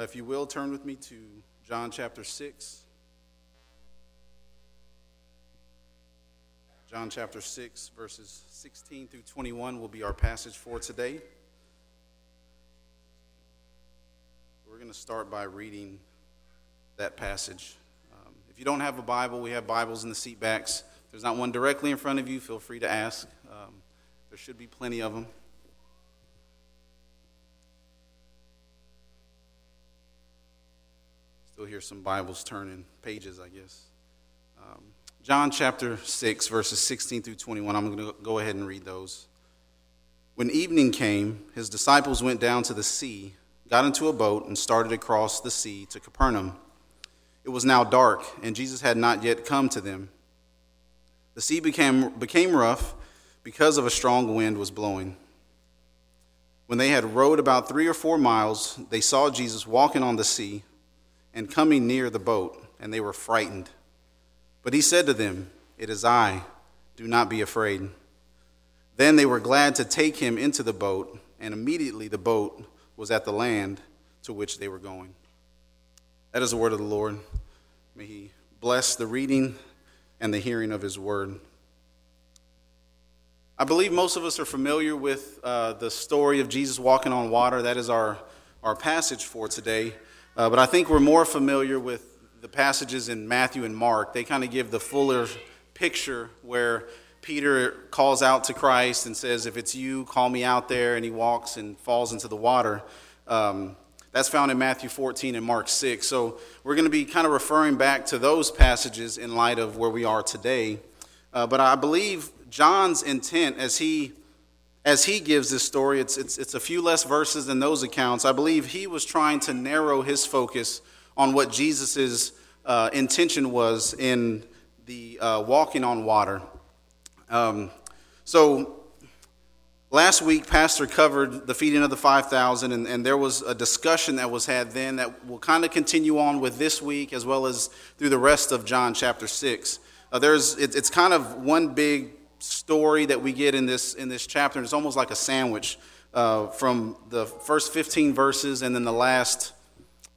Uh, if you will, turn with me to John chapter 6. John chapter 6, verses 16 through 21 will be our passage for today. We're going to start by reading that passage. Um, if you don't have a Bible, we have Bibles in the seat backs. If there's not one directly in front of you, feel free to ask. Um, there should be plenty of them. Still hear some Bibles turning pages, I guess. Um, John chapter 6, verses 16 through 21. I'm going to go ahead and read those. When evening came, his disciples went down to the sea, got into a boat, and started across the sea to Capernaum. It was now dark, and Jesus had not yet come to them. The sea became, became rough because of a strong wind was blowing. When they had rowed about three or four miles, they saw Jesus walking on the sea and coming near the boat, and they were frightened. But he said to them, It is I, do not be afraid. Then they were glad to take him into the boat, and immediately the boat was at the land to which they were going. That is the word of the Lord. May he bless the reading and the hearing of his word. I believe most of us are familiar with uh, the story of Jesus walking on water. That is our, our passage for today. Uh, but I think we're more familiar with the passages in Matthew and Mark. They kind of give the fuller picture where Peter calls out to Christ and says, If it's you, call me out there. And he walks and falls into the water. Um, that's found in Matthew 14 and Mark 6. So we're going to be kind of referring back to those passages in light of where we are today. Uh, but I believe John's intent as he as he gives this story, it's, it's, it's a few less verses than those accounts. I believe he was trying to narrow his focus on what Jesus' uh, intention was in the uh, walking on water. Um, so, last week, Pastor covered the feeding of the 5,000, and, and there was a discussion that was had then that will kind of continue on with this week as well as through the rest of John chapter 6. Uh, there's, it, it's kind of one big story that we get in this in this chapter. It's almost like a sandwich uh, from the first 15 verses and then the last.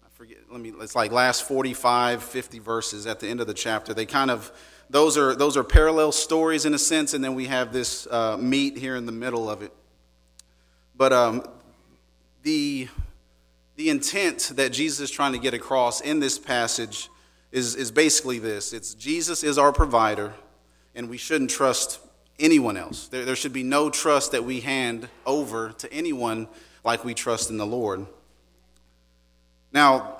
I forget. Let me. It's like last 45, 50 verses at the end of the chapter. They kind of those are those are parallel stories in a sense, and then we have this uh, meat here in the middle of it. But um, the the intent that Jesus is trying to get across in this passage is, is basically this it's Jesus is our provider, and we shouldn't trust anyone else. There, there should be no trust that we hand over to anyone like we trust in the Lord. Now,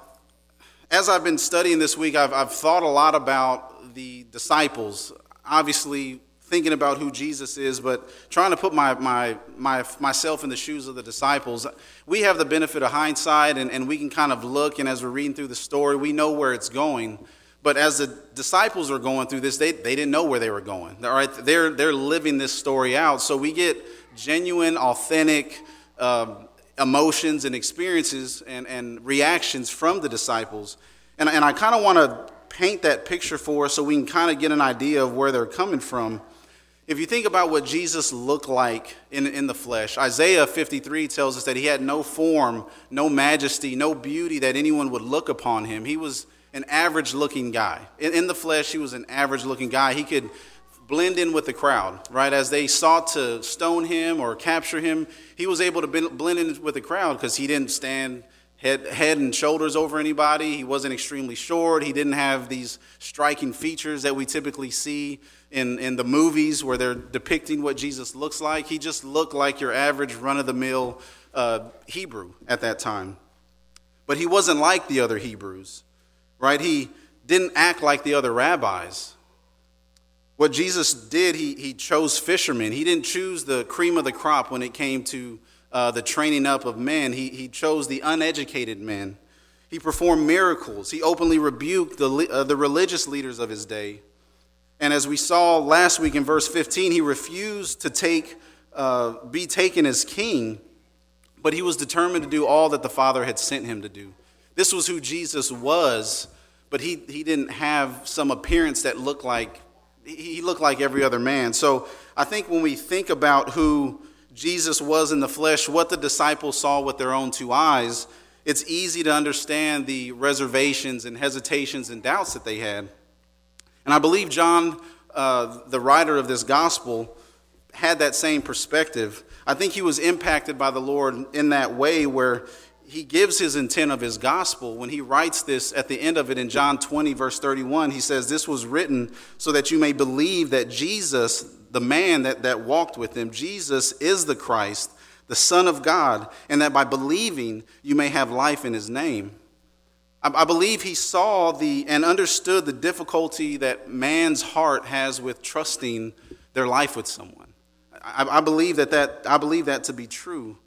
as I've been studying this week, I've, I've thought a lot about the disciples. Obviously, thinking about who Jesus is, but trying to put my, my, my, myself in the shoes of the disciples. We have the benefit of hindsight, and, and we can kind of look, and as we're reading through the story, we know where it's going. But as the disciples are going through this, they, they didn't know where they were going. All right, they're, they're living this story out. So we get genuine, authentic um, emotions and experiences and, and reactions from the disciples. And, and I kind of want to paint that picture for us so we can kind of get an idea of where they're coming from. If you think about what Jesus looked like in, in the flesh, Isaiah 53 tells us that he had no form, no majesty, no beauty that anyone would look upon him. He was an average looking guy. In, in the flesh, he was an average looking guy. He could blend in with the crowd, right? As they sought to stone him or capture him, he was able to blend in with the crowd because he didn't stand head, head and shoulders over anybody. He wasn't extremely short. He didn't have these striking features that we typically see in, in the movies where they're depicting what Jesus looks like. He just looked like your average run of the mill uh, Hebrew at that time. But he wasn't like the other Hebrews right? He didn't act like the other rabbis. What Jesus did, he, he chose fishermen. He didn't choose the cream of the crop when it came to uh, the training up of men. He, he chose the uneducated men. He performed miracles. He openly rebuked the, uh, the religious leaders of his day. And as we saw last week in verse 15, he refused to take, uh, be taken as king, but he was determined to do all that the Father had sent him to do. This was who Jesus was, but he, he didn't have some appearance that looked like, he looked like every other man. So I think when we think about who Jesus was in the flesh, what the disciples saw with their own two eyes, it's easy to understand the reservations and hesitations and doubts that they had. And I believe John, uh, the writer of this gospel, had that same perspective. I think he was impacted by the Lord in that way where he gives his intent of his gospel when he writes this at the end of it in John 20, verse 31. He says, This was written so that you may believe that Jesus, the man that, that walked with him, Jesus is the Christ, the Son of God, and that by believing you may have life in his name. I, I believe he saw the and understood the difficulty that man's heart has with trusting their life with someone. I, I believe that, that I believe that to be true.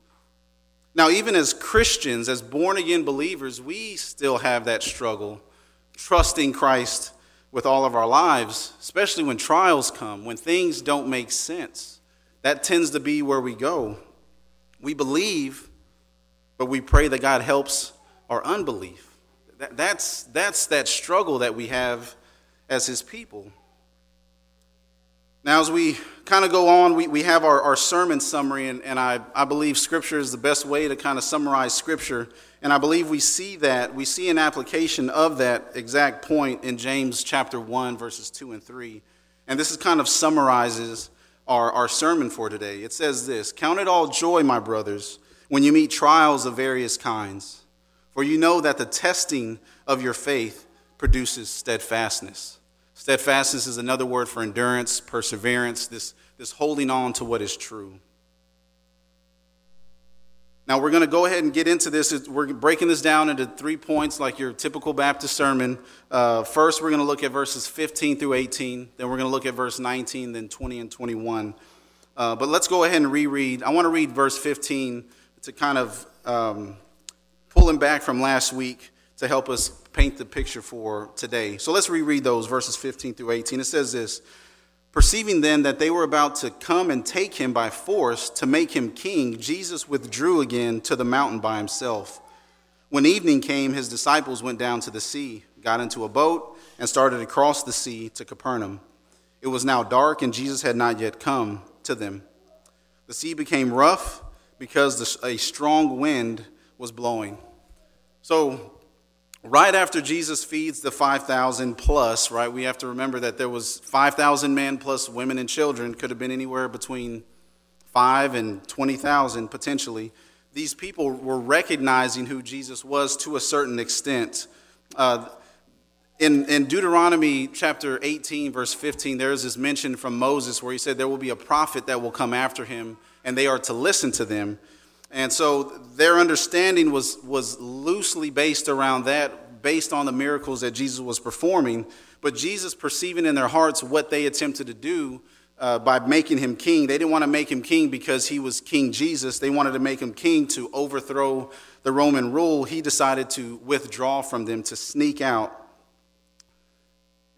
Now, even as Christians, as born again believers, we still have that struggle trusting Christ with all of our lives, especially when trials come, when things don't make sense. That tends to be where we go. We believe, but we pray that God helps our unbelief. That, that's, that's that struggle that we have as His people. Now, as we kind of go on, we, we have our, our sermon summary, and, and I, I believe Scripture is the best way to kind of summarize Scripture. And I believe we see that, we see an application of that exact point in James chapter 1, verses 2 and 3. And this is kind of summarizes our, our sermon for today. It says this Count it all joy, my brothers, when you meet trials of various kinds, for you know that the testing of your faith produces steadfastness. Steadfastness is another word for endurance, perseverance, this, this holding on to what is true. Now, we're going to go ahead and get into this. We're breaking this down into three points, like your typical Baptist sermon. Uh, first, we're going to look at verses 15 through 18. Then, we're going to look at verse 19, then 20 and 21. Uh, but let's go ahead and reread. I want to read verse 15 to kind of um, pulling back from last week to help us paint the picture for today. So let's reread those verses 15 through 18. It says this Perceiving then that they were about to come and take him by force to make him king, Jesus withdrew again to the mountain by himself. When evening came, his disciples went down to the sea, got into a boat, and started across the sea to Capernaum. It was now dark, and Jesus had not yet come to them. The sea became rough because a strong wind was blowing. So right after Jesus feeds the 5,000 plus, right, we have to remember that there was 5,000 men plus women and children, could have been anywhere between 5 and 20,000 potentially. These people were recognizing who Jesus was to a certain extent. Uh, in, in Deuteronomy chapter 18, verse 15, there is this mention from Moses where he said, There will be a prophet that will come after him, and they are to listen to them. And so their understanding was, was loosely based around that, based on the miracles that Jesus was performing. But Jesus, perceiving in their hearts what they attempted to do uh, by making him king, they didn't want to make him king because he was King Jesus. They wanted to make him king to overthrow the Roman rule. He decided to withdraw from them, to sneak out.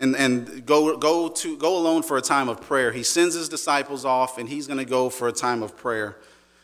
And, and go, go, to, go alone for a time of prayer. He sends his disciples off, and he's going to go for a time of prayer.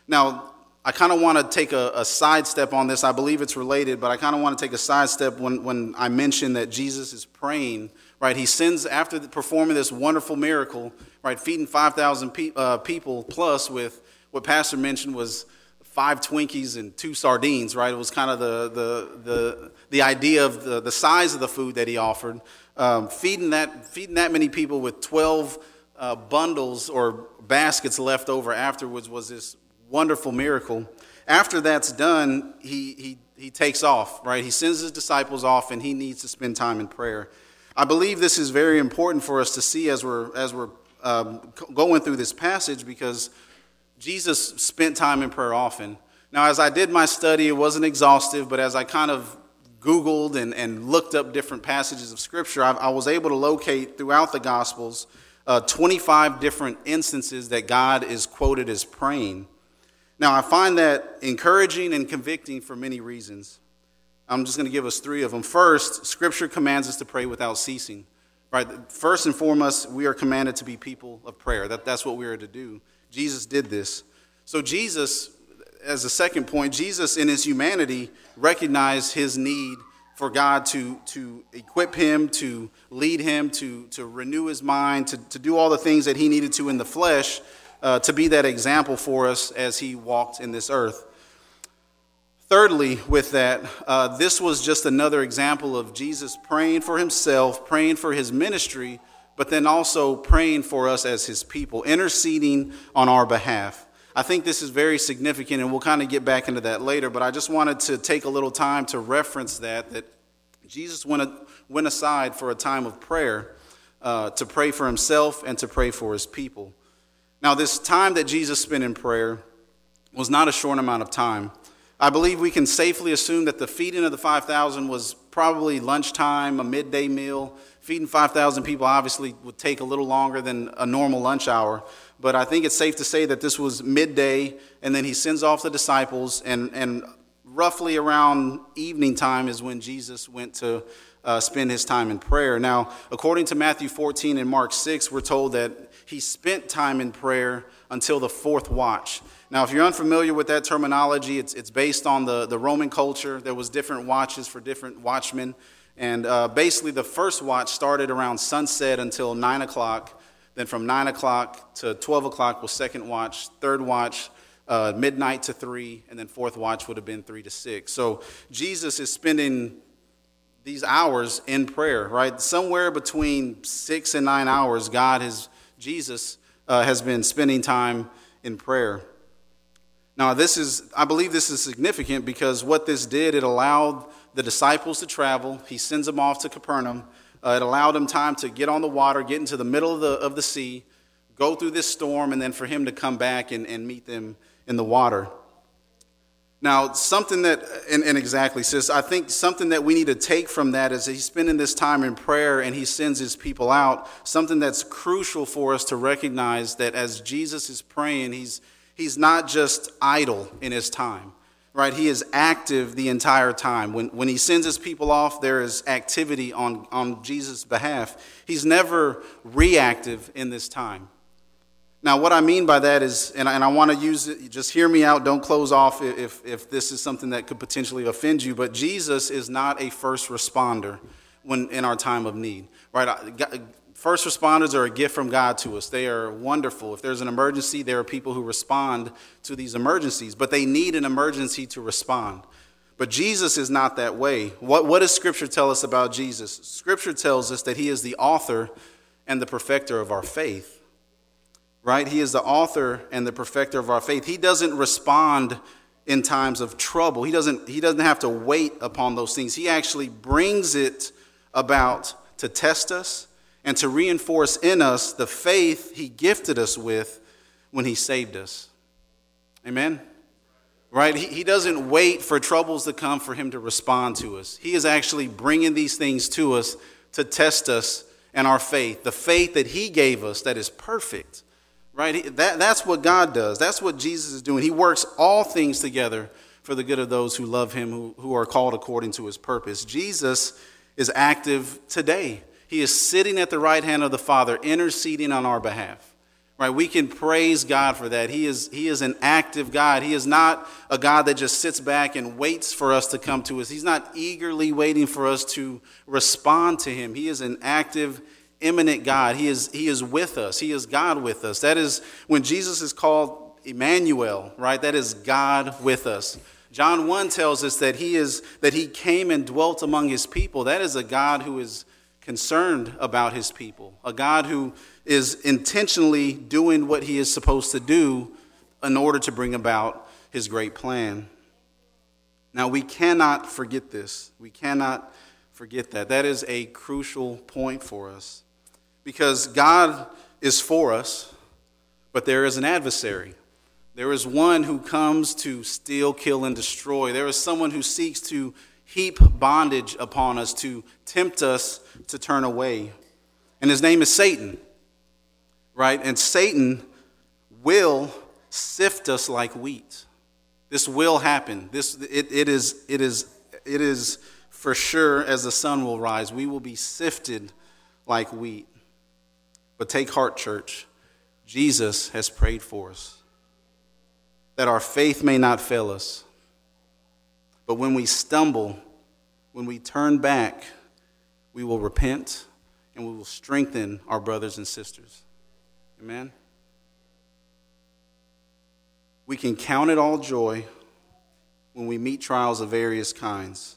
Now, I kind of want to take a, a sidestep on this. I believe it's related, but I kind of want to take a sidestep when, when I mention that Jesus is praying, right? He sends, after performing this wonderful miracle, right, feeding 5,000 pe- uh, people plus with what Pastor mentioned was five Twinkies and two sardines, right? It was kind of the, the, the, the idea of the, the size of the food that he offered. Um, feeding, that, feeding that many people with 12 uh, bundles or baskets left over afterwards was this wonderful miracle. After that's done, he, he, he takes off, right? He sends his disciples off and he needs to spend time in prayer. I believe this is very important for us to see as we're, as we're um, going through this passage because Jesus spent time in prayer often. Now, as I did my study, it wasn't exhaustive, but as I kind of Googled and, and looked up different passages of Scripture, I, I was able to locate throughout the Gospels uh, 25 different instances that God is quoted as praying. Now, I find that encouraging and convicting for many reasons. I'm just going to give us three of them. First, Scripture commands us to pray without ceasing. Right? First and foremost, we are commanded to be people of prayer. That, that's what we are to do. Jesus did this. So, Jesus, as a second point, Jesus in his humanity recognized his need for God to, to equip him, to lead him, to, to renew his mind, to, to do all the things that he needed to in the flesh uh, to be that example for us as he walked in this earth. Thirdly, with that, uh, this was just another example of Jesus praying for himself, praying for his ministry, but then also praying for us as his people, interceding on our behalf. I think this is very significant, and we'll kind of get back into that later, but I just wanted to take a little time to reference that, that Jesus went, went aside for a time of prayer uh, to pray for himself and to pray for his people. Now, this time that Jesus spent in prayer was not a short amount of time. I believe we can safely assume that the feeding of the 5,000 was probably lunchtime, a midday meal. Feeding 5,000 people obviously would take a little longer than a normal lunch hour, but I think it's safe to say that this was midday, and then he sends off the disciples, and, and roughly around evening time is when Jesus went to uh, spend his time in prayer. Now, according to Matthew 14 and Mark 6, we're told that he spent time in prayer until the fourth watch. Now, if you're unfamiliar with that terminology, it's, it's based on the, the Roman culture. There was different watches for different watchmen. And uh, basically, the first watch started around sunset until 9 o'clock. Then from 9 o'clock to 12 o'clock was second watch. Third watch, uh, midnight to 3. And then fourth watch would have been 3 to 6. So Jesus is spending these hours in prayer, right? Somewhere between 6 and 9 hours, God has, Jesus uh, has been spending time in prayer. Now, this is, I believe this is significant because what this did, it allowed the disciples to travel. He sends them off to Capernaum. Uh, it allowed them time to get on the water, get into the middle of the, of the sea, go through this storm, and then for him to come back and, and meet them in the water. Now, something that, and, and, exactly, sis, I think something that we need to take from that is that he's spending this time in prayer and he sends his people out. Something that's crucial for us to recognize that as Jesus is praying, he's, he's not just idle in his time, right? He is active the entire time. When, when he sends his people off, there is activity on, on Jesus' behalf. He's never reactive in this time. Now, what I mean by that is, and I, and I want to use it, just hear me out, don't close off if, if this is something that could potentially offend you, but Jesus is not a first responder when in our time of need, right? First responders are a gift from God to us. They are wonderful. If there's an emergency, there are people who respond to these emergencies, but they need an emergency to respond. But Jesus is not that way. What, what does Scripture tell us about Jesus? Scripture tells us that He is the author and the perfecter of our faith. Right? He is the author and the perfecter of our faith. He doesn't respond in times of trouble. He doesn't, he doesn't have to wait upon those things. He actually brings it about to test us and to reinforce in us the faith he gifted us with when he saved us. Amen? Right? He, he doesn't wait for troubles to come for him to respond to us. He is actually bringing these things to us to test us and our faith, the faith that he gave us that is perfect. Right? That, that's what God does. That's what Jesus is doing. He works all things together for the good of those who love him, who, who are called according to his purpose. Jesus is active today. He is sitting at the right hand of the Father, interceding on our behalf. Right? We can praise God for that. He is, he is an active God. He is not a God that just sits back and waits for us to come to us. He's not eagerly waiting for us to respond to Him. He is an active, immanent God. He is, he is with us. He is God with us. That is when Jesus is called Emmanuel, right? That is God with us. John 1 tells us that he is that he came and dwelt among his people. That is a God who is concerned about his people, a God who is intentionally doing what he is supposed to do in order to bring about his great plan. Now, we cannot forget this. We cannot forget that. That is a crucial point for us because God is for us, but there is an adversary. There is one who comes to steal, kill, and destroy. There is someone who seeks to heap bondage upon us, to tempt us to turn away. And his name is Satan, right? And Satan will sift us like wheat. This will happen. This, it, it, is, it, is, it is for sure as the sun will rise. We will be sifted like wheat. But take heart, church. Jesus has prayed for us that our faith may not fail us. But when we stumble, when we turn back, we will repent and we will strengthen our brothers and sisters. Amen? We can count it all joy when we meet trials of various kinds,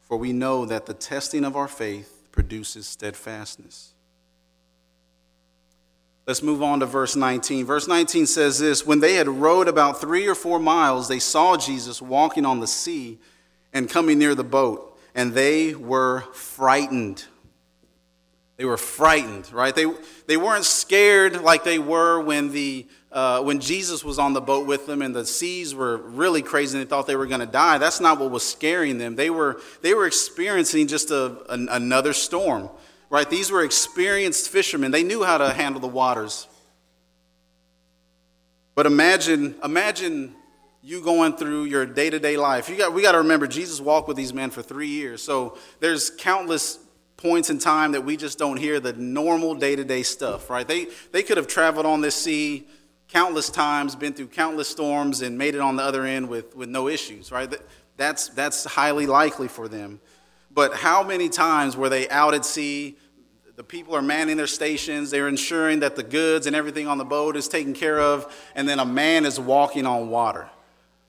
for we know that the testing of our faith produces steadfastness. Let's move on to verse 19. Verse 19 says this When they had rowed about three or four miles, they saw Jesus walking on the sea and coming near the boat, and they were frightened. They were frightened, right? They, they weren't scared like they were when, the, uh, when Jesus was on the boat with them and the seas were really crazy and they thought they were going to die. That's not what was scaring them. They were, they were experiencing just a, an, another storm right? These were experienced fishermen. They knew how to handle the waters. But imagine, imagine you going through your day-to-day life. You got, we got to remember Jesus walked with these men for three years. So there's countless points in time that we just don't hear the normal day-to-day stuff, right? They, they could have traveled on this sea countless times, been through countless storms, and made it on the other end with, with no issues, right? That's, that's highly likely for them. But how many times were they out at sea? The people are manning their stations, they're ensuring that the goods and everything on the boat is taken care of, and then a man is walking on water.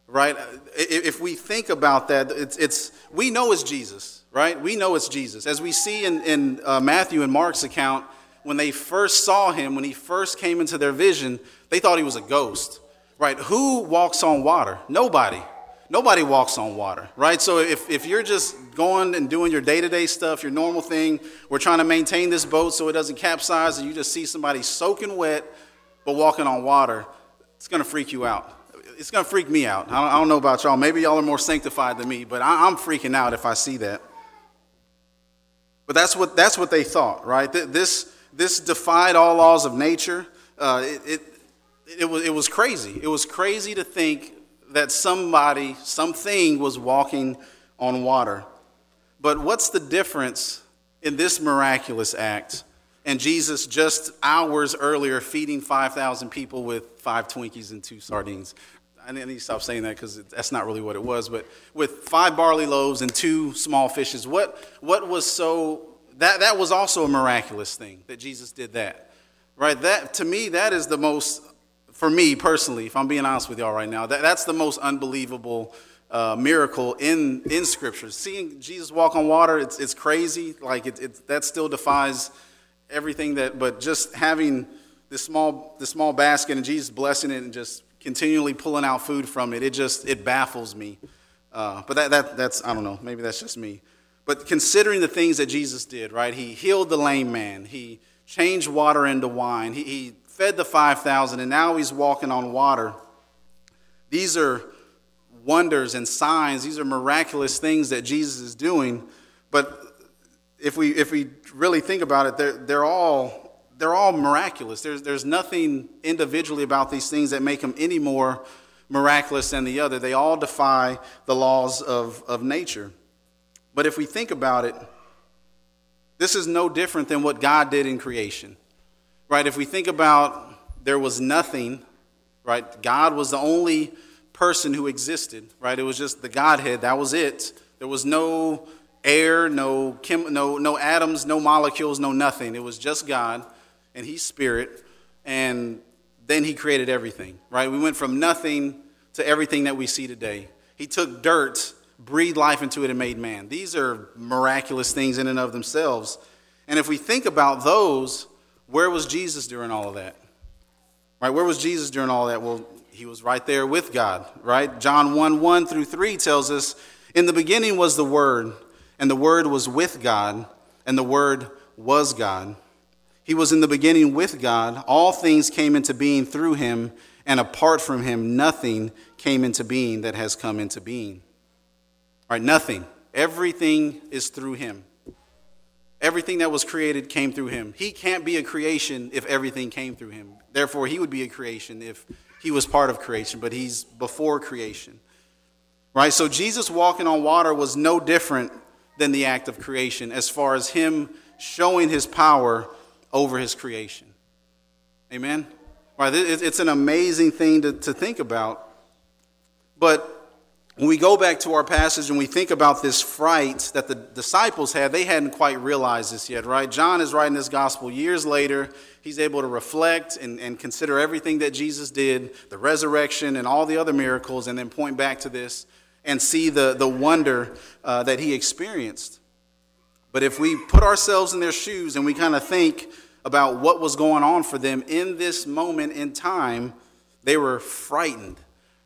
Right? If we think about that, it's, it's we know it's Jesus, right? We know it's Jesus. As we see in, in uh, Matthew and Mark's account, when they first saw him, when he first came into their vision, they thought he was a ghost. Right? Who walks on water? Nobody. Nobody walks on water, right? So if, if you're just going and doing your day to day stuff, your normal thing, we're trying to maintain this boat so it doesn't capsize, and you just see somebody soaking wet but walking on water, it's going to freak you out. It's going to freak me out. I don't, I don't, know about y'all. Maybe y'all are more sanctified than me, but I, am freaking out if I see that. But that's what, that's what they thought, right? This, this defied all laws of nature. Uh, it, it, it, was, it was crazy. It was crazy to think that somebody, something was walking on water. But what's the difference in this miraculous act and Jesus just hours earlier feeding 5,000 people with five Twinkies and two sardines? I need to stop saying that because that's not really what it was. But with five barley loaves and two small fishes, what, what was so, that, that was also a miraculous thing that Jesus did that. Right? That, to me, that is the most for me personally, if I'm being honest with y'all right now, that, that's the most unbelievable uh, miracle in, in Scripture. Seeing Jesus walk on water, it's, it's crazy. Like, it, it, that still defies everything that, but just having this small, this small basket and Jesus blessing it and just continually pulling out food from it, it just, it baffles me. Uh, but that, that, that's, I don't know, maybe that's just me. But considering the things that Jesus did, right? He healed the lame man. He changed water into wine. He, he fed the 5,000, and now he's walking on water. These are wonders and signs, these are miraculous things that Jesus is doing. But if we, if we really think about it, they're, they're, all, they're all miraculous. There's, there's nothing individually about these things that make them any more miraculous than the other. They all defy the laws of, of nature. But if we think about it, this is no different than what God did in creation right? If we think about there was nothing, right? God was the only person who existed, right? It was just the Godhead. That was it. There was no air, no chem- no no atoms, no molecules, no nothing. It was just God and He's Spirit, and then He created everything, right? We went from nothing to everything that we see today. He took dirt, breathed life into it, and made man. These are miraculous things in and of themselves. And if we think about those, where was Jesus during all of that? Right? Where was Jesus during all that? Well, he was right there with God, right? John 1 1 through 3 tells us In the beginning was the Word, and the Word was with God, and the Word was God. He was in the beginning with God. All things came into being through him, and apart from him, nothing came into being that has come into being. All right, nothing. Everything is through him. Everything that was created came through him. He can't be a creation if everything came through him. Therefore, he would be a creation if he was part of creation, but he's before creation. Right? So, Jesus walking on water was no different than the act of creation as far as him showing his power over his creation. Amen? Right? It's an amazing thing to, to think about. But when we go back to our passage and we think about this fright that the disciples had, they hadn't quite realized this yet, right? John is writing this gospel years later. He's able to reflect and, and consider everything that Jesus did, the resurrection and all the other miracles, and then point back to this. and see the, the wonder uh, that he experienced. But if we put ourselves in their shoes and we kind of think about what was going on for them in this moment in time, they were frightened.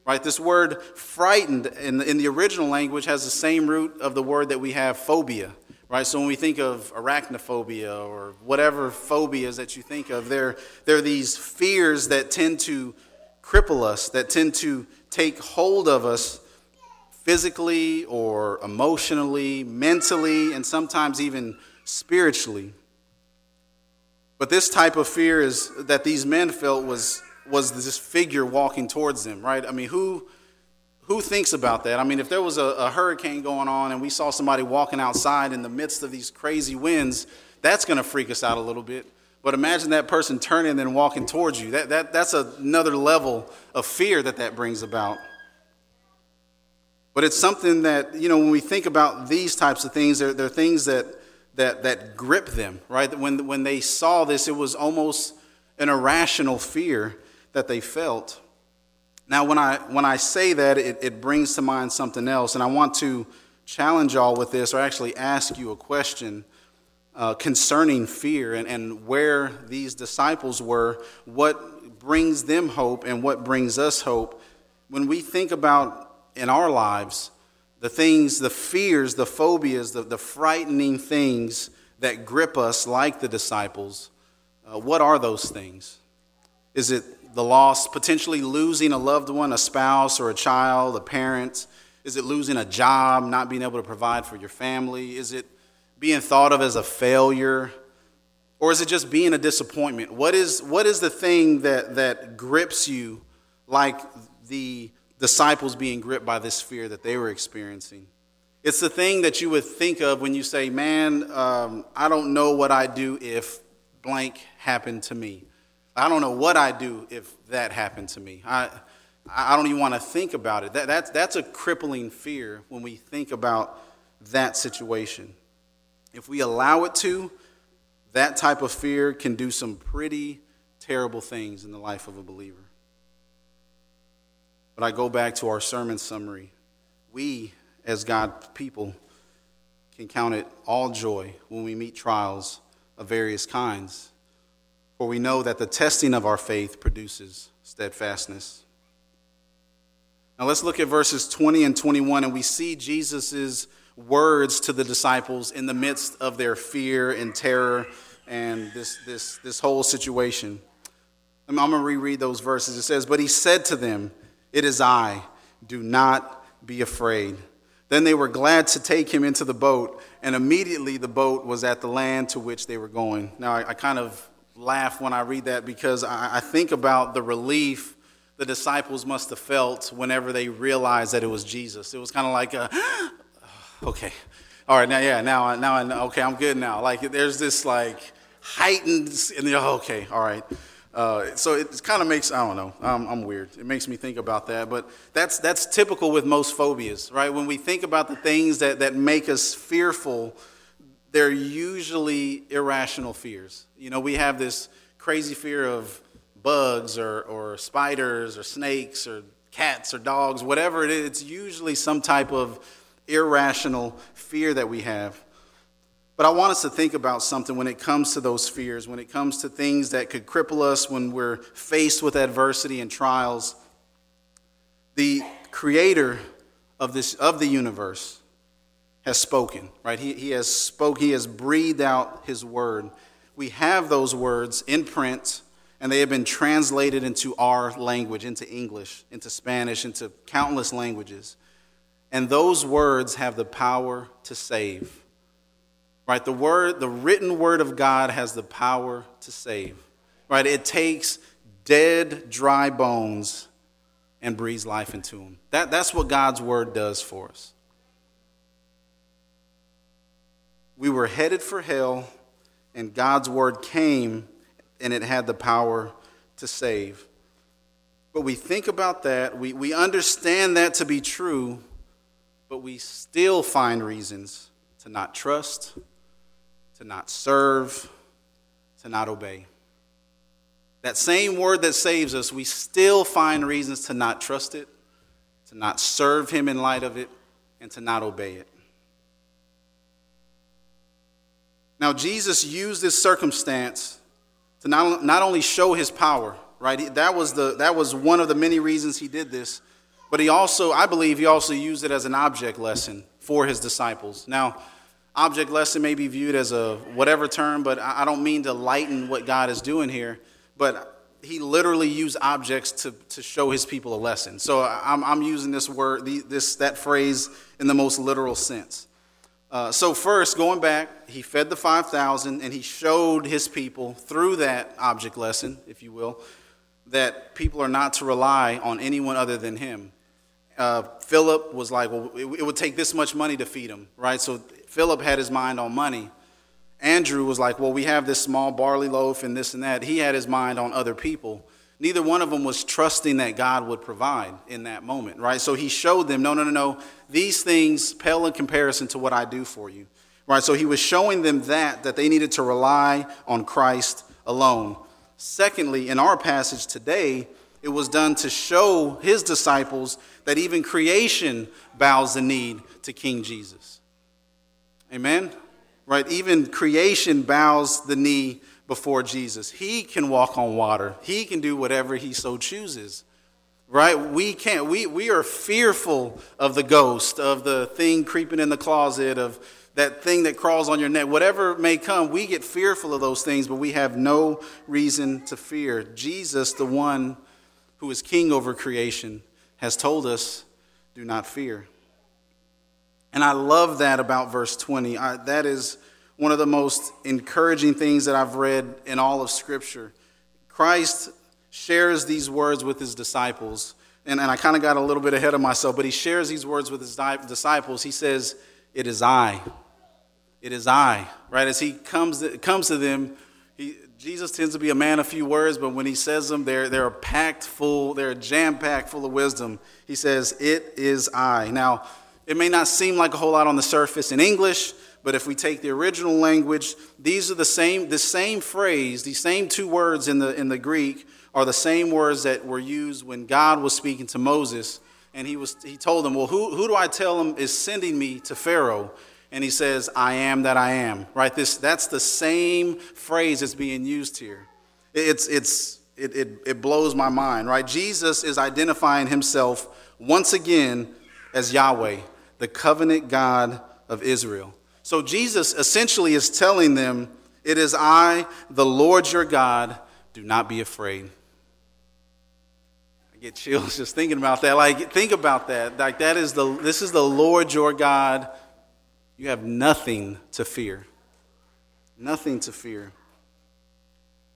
Right? This word frightened in the, in the original language has the same root of the word that we have phobia. Right? So when we think of arachnophobia or whatever phobias that you think of, they're, they're these fears that tend to cripple us, that tend to take hold of us physically or emotionally, mentally, and sometimes even spiritually. But this type of fear is that these men felt was was this figure walking towards them, right? I mean, who who thinks about that? I mean, if there was a, a hurricane going on and we saw somebody walking outside in the midst of these crazy winds, that's going to freak us out a little bit. But imagine that person turning and walking towards you. That, that, that's another level of fear that that brings about. But it's something that, you know, when we think about these types of things, they're, they're things that, that, that grip them, right? When, when they saw this, it was almost an irrational fear that they felt. Now, when I, when I say that, it, it brings to mind something else, and I want to challenge y'all with this, or actually ask you a question uh, concerning fear and, and where these disciples were, what brings them hope and what brings us hope. When we think about in our lives, the things, the fears, the phobias, the, the frightening things that grip us like the disciples, uh, what are those things? Is it the loss, potentially losing a loved one, a spouse or a child, a parent? Is it losing a job, not being able to provide for your family? Is it being thought of as a failure? Or is it just being a disappointment? What is, what is the thing that, that grips you like the disciples being gripped by this fear that they were experiencing. It's the thing that you would think of when you say, Man, um, I don't know what I'd do if blank happened to me. I don't know what I'd do if that happened to me. I, I don't even want to think about it. That, that's, that's a crippling fear when we think about that situation. If we allow it to, that type of fear can do some pretty terrible things in the life of a believer. But I go back to our sermon summary. We, as God's people, can count it all joy when we meet trials of various kinds, for we know that the testing of our faith produces steadfastness. Now let's look at verses 20 and 21, and we see Jesus' words to the disciples in the midst of their fear and terror and this, this, this whole situation. I'm going to reread those verses. It says, But he said to them, it is I. Do not be afraid. Then they were glad to take him into the boat, and immediately the boat was at the land to which they were going. Now, I, I kind of laugh when I read that because I, I think about the relief the disciples must have felt whenever they realized that it was Jesus. It was kind of like, a, okay, all right, now, yeah, now, now I know, okay, I'm good now. Like, there's this like heightened, and oh, okay, all right. Uh, so it kind of makes I don't know I'm, I'm, weird. It makes me think about that, but that's that's typical with most phobias, right? When we think about the things that that make us fearful, they're usually irrational fears. You know, we have this crazy fear of bugs or or spiders or snakes or cats or dogs, whatever it is. It's usually some type of irrational fear that we have. But I want us to think about something when it comes to those fears, when it comes to things that could cripple us when we're faced with adversity and trials. The creator of, this, of the universe has spoken, right? He, he has spoke, he has breathed out his word. We have those words in print, and they have been translated into our language, into English, into Spanish, into countless languages. And those words have the power to save. Right? The word, the written word of God has the power to save. Right? It takes dead, dry bones and breathes life into them. That, that's what God's word does for us. We were headed for hell, and God's word came, and it had the power to save. But we think about that, we, we understand that to be true, but we still find reasons to not trust, to not serve, to not obey. That same word that saves us, we still find reasons to not trust it, to not serve him in light of it, and to not obey it. Now, Jesus used this circumstance to not, not only show his power, right? That was, the, that was one of the many reasons he did this, but he also, I believe, he also used it as an object lesson for his disciples. Now, object lesson may be viewed as a whatever term, but I don't mean to lighten what God is doing here, but he literally used objects to, to show his people a lesson. So I'm, I'm using this word, this, that phrase in the most literal sense. Uh, so first, going back, he fed the 5,000 and he showed his people through that object lesson, if you will, that people are not to rely on anyone other than him. Uh, Philip was like, well, it, it would take this much money to feed him, right? So Philip had his mind on money. Andrew was like, well, we have this small barley loaf and this and that. He had his mind on other people. Neither one of them was trusting that God would provide in that moment, right? So he showed them, no, no, no, no. These things pale in comparison to what I do for you, right? So he was showing them that, that they needed to rely on Christ alone. Secondly, in our passage today, it was done to show his disciples that even creation bows the knee to King Jesus. Amen? right? Even creation bows the knee before Jesus. He can walk on water, He can do whatever He so chooses. Right? We can't, we, we are fearful of the ghost, of the thing creeping in the closet, of that thing that crawls on your neck, whatever may come, we get fearful of those things, but we have no reason to fear. Jesus, the one who is king over creation, has told us, do not fear. And I love that about verse 20. I, that is one of the most encouraging things that I've read in all of Scripture. Christ shares these words with his disciples. And, and I kind of got a little bit ahead of myself, but he shares these words with his disciples. He says, It is I. It is I. Right? As he comes, comes to them, he, Jesus tends to be a man of few words, but when he says them, they're, they're packed full, they're jam packed full of wisdom. He says, It is I. Now, it may not seem like a whole lot on the surface in English, but if we take the original language, these are the same, the same phrase, these same two words in the, in the Greek are the same words that were used when God was speaking to Moses. And he, was, he told him, Well, who, who do I tell him is sending me to Pharaoh? And he says, I am that I am. Right? This, that's the same phrase that's being used here. It's, it's, it, it, it blows my mind, right? Jesus is identifying himself once again as Yahweh, the covenant God of Israel. So Jesus essentially is telling them, It is I, the Lord your God, do not be afraid. I get chills just thinking about that. Like, think about that. Like, that is the, this is the Lord your God. You have nothing to fear. Nothing to fear.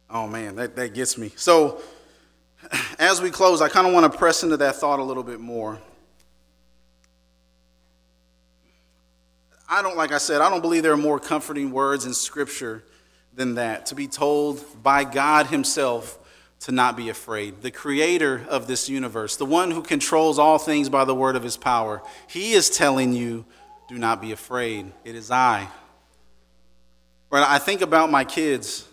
Oh man, that, that gets me. So, as we close, I kind of want to press into that thought a little bit more. I don't, like I said, I don't believe there are more comforting words in Scripture than that. To be told by God Himself to not be afraid. The creator of this universe, the one who controls all things by the word of His power, He is telling you, do not be afraid. It is I. Right? I think about my kids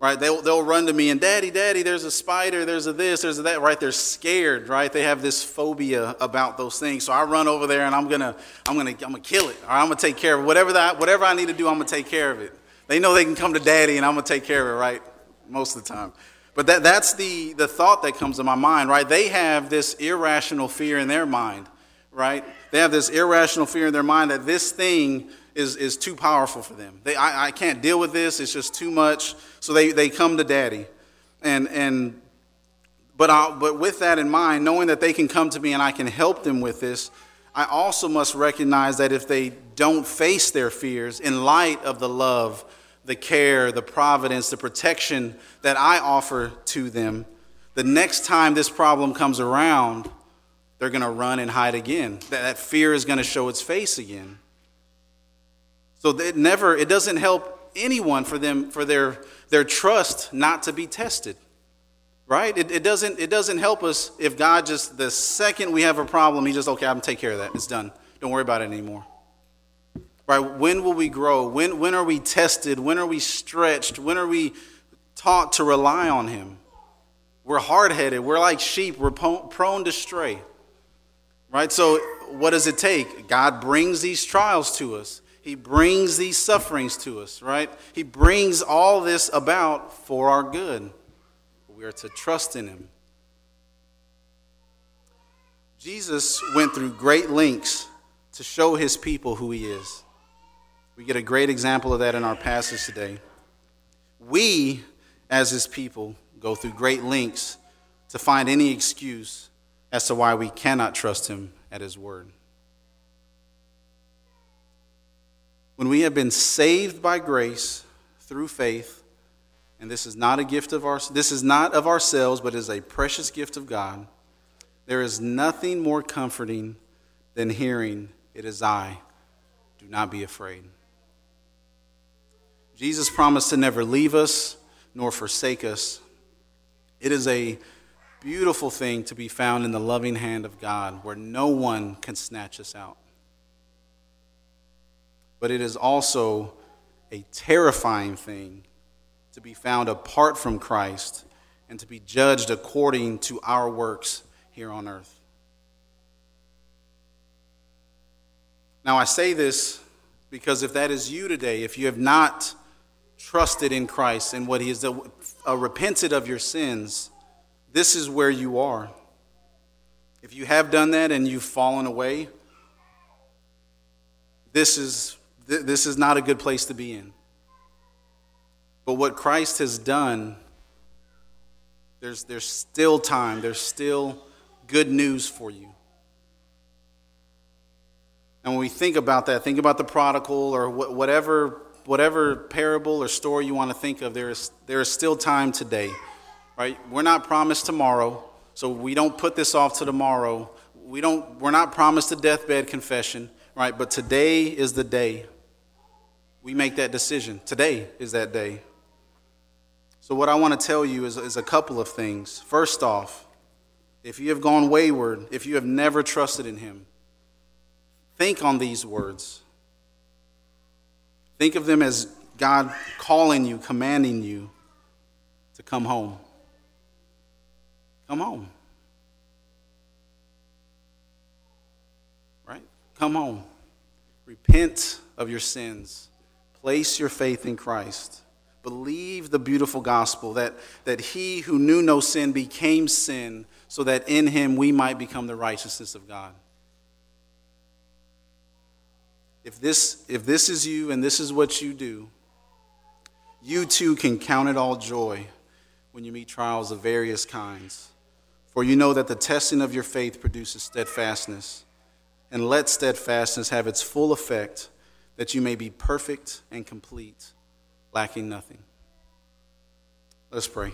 right? They'll, they'll run to me and, Daddy, Daddy, there's a spider, there's a this, there's a that, right? They're scared, right? They have this phobia about those things. So I run over there and I'm gonna, I'm gonna, I'm gonna kill it, or I'm gonna take care of it. Whatever that, whatever I need to do, I'm gonna take care of it. They know they can come to Daddy and I'm gonna take care of it, right? Most of the time. But that, that's the, the thought that comes to my mind, right? They have this irrational fear in their mind, right? They have this irrational fear in their mind that this thing is, is too powerful for them. They, I, I can't deal with this. It's just too much. So they, they come to daddy. And, and, but, I, but with that in mind, knowing that they can come to me and I can help them with this, I also must recognize that if they don't face their fears in light of the love, the care, the providence, the protection that I offer to them, the next time this problem comes around, they're going to run and hide again. That fear is going to show its face again. So it never, it doesn't help anyone for them, for their, their trust not to be tested. Right? It, it, doesn't, it doesn't help us if God just, the second we have a problem, He just, okay, I'm going to take care of that. It's done. Don't worry about it anymore. Right? When will we grow? When, when are we tested? When are we stretched? When are we taught to rely on Him? We're hard headed. We're like sheep. We're prone to stray Right? So, what does it take? God brings these trials to us. He brings these sufferings to us, right? He brings all this about for our good. We are to trust in Him. Jesus went through great lengths to show His people who He is. We get a great example of that in our passage today. We, as His people, go through great lengths to find any excuse as to why we cannot trust him at his word. When we have been saved by grace through faith, and this is not a gift of our this is not of ourselves, but is a precious gift of God, there is nothing more comforting than hearing, It is I. Do not be afraid. Jesus promised to never leave us nor forsake us. It is a beautiful thing to be found in the loving hand of God where no one can snatch us out. But it is also a terrifying thing to be found apart from Christ and to be judged according to our works here on earth. Now, I say this because if that is you today, if you have not trusted in Christ and what He has uh, repented of your sins, this is where you are. If you have done that and you've fallen away, this is, this is not a good place to be in. But what Christ has done, there's, there's still time, there's still good news for you. And when we think about that, think about the prodigal or whatever, whatever parable or story you want to think of, there is, there is still time today right? We're not promised tomorrow, so we don't put this off to tomorrow. We don't, we're not promised a deathbed confession, right? But today is the day. We make that decision. Today is that day. So, what I want to tell you is, is a couple of things. First off, if you have gone wayward, if you have never trusted in Him, think on these words. Think of them as God calling you, commanding you to come home. Come home. Right? Come home. Repent of your sins. Place your faith in Christ. Believe the beautiful gospel that, that he who knew no sin became sin so that in him we might become the righteousness of God. If this, if this is you and this is what you do, you too can count it all joy when you meet trials of various kinds for you know that the testing of your faith produces steadfastness. And let steadfastness have its full effect, that you may be perfect and complete, lacking nothing. Let's pray.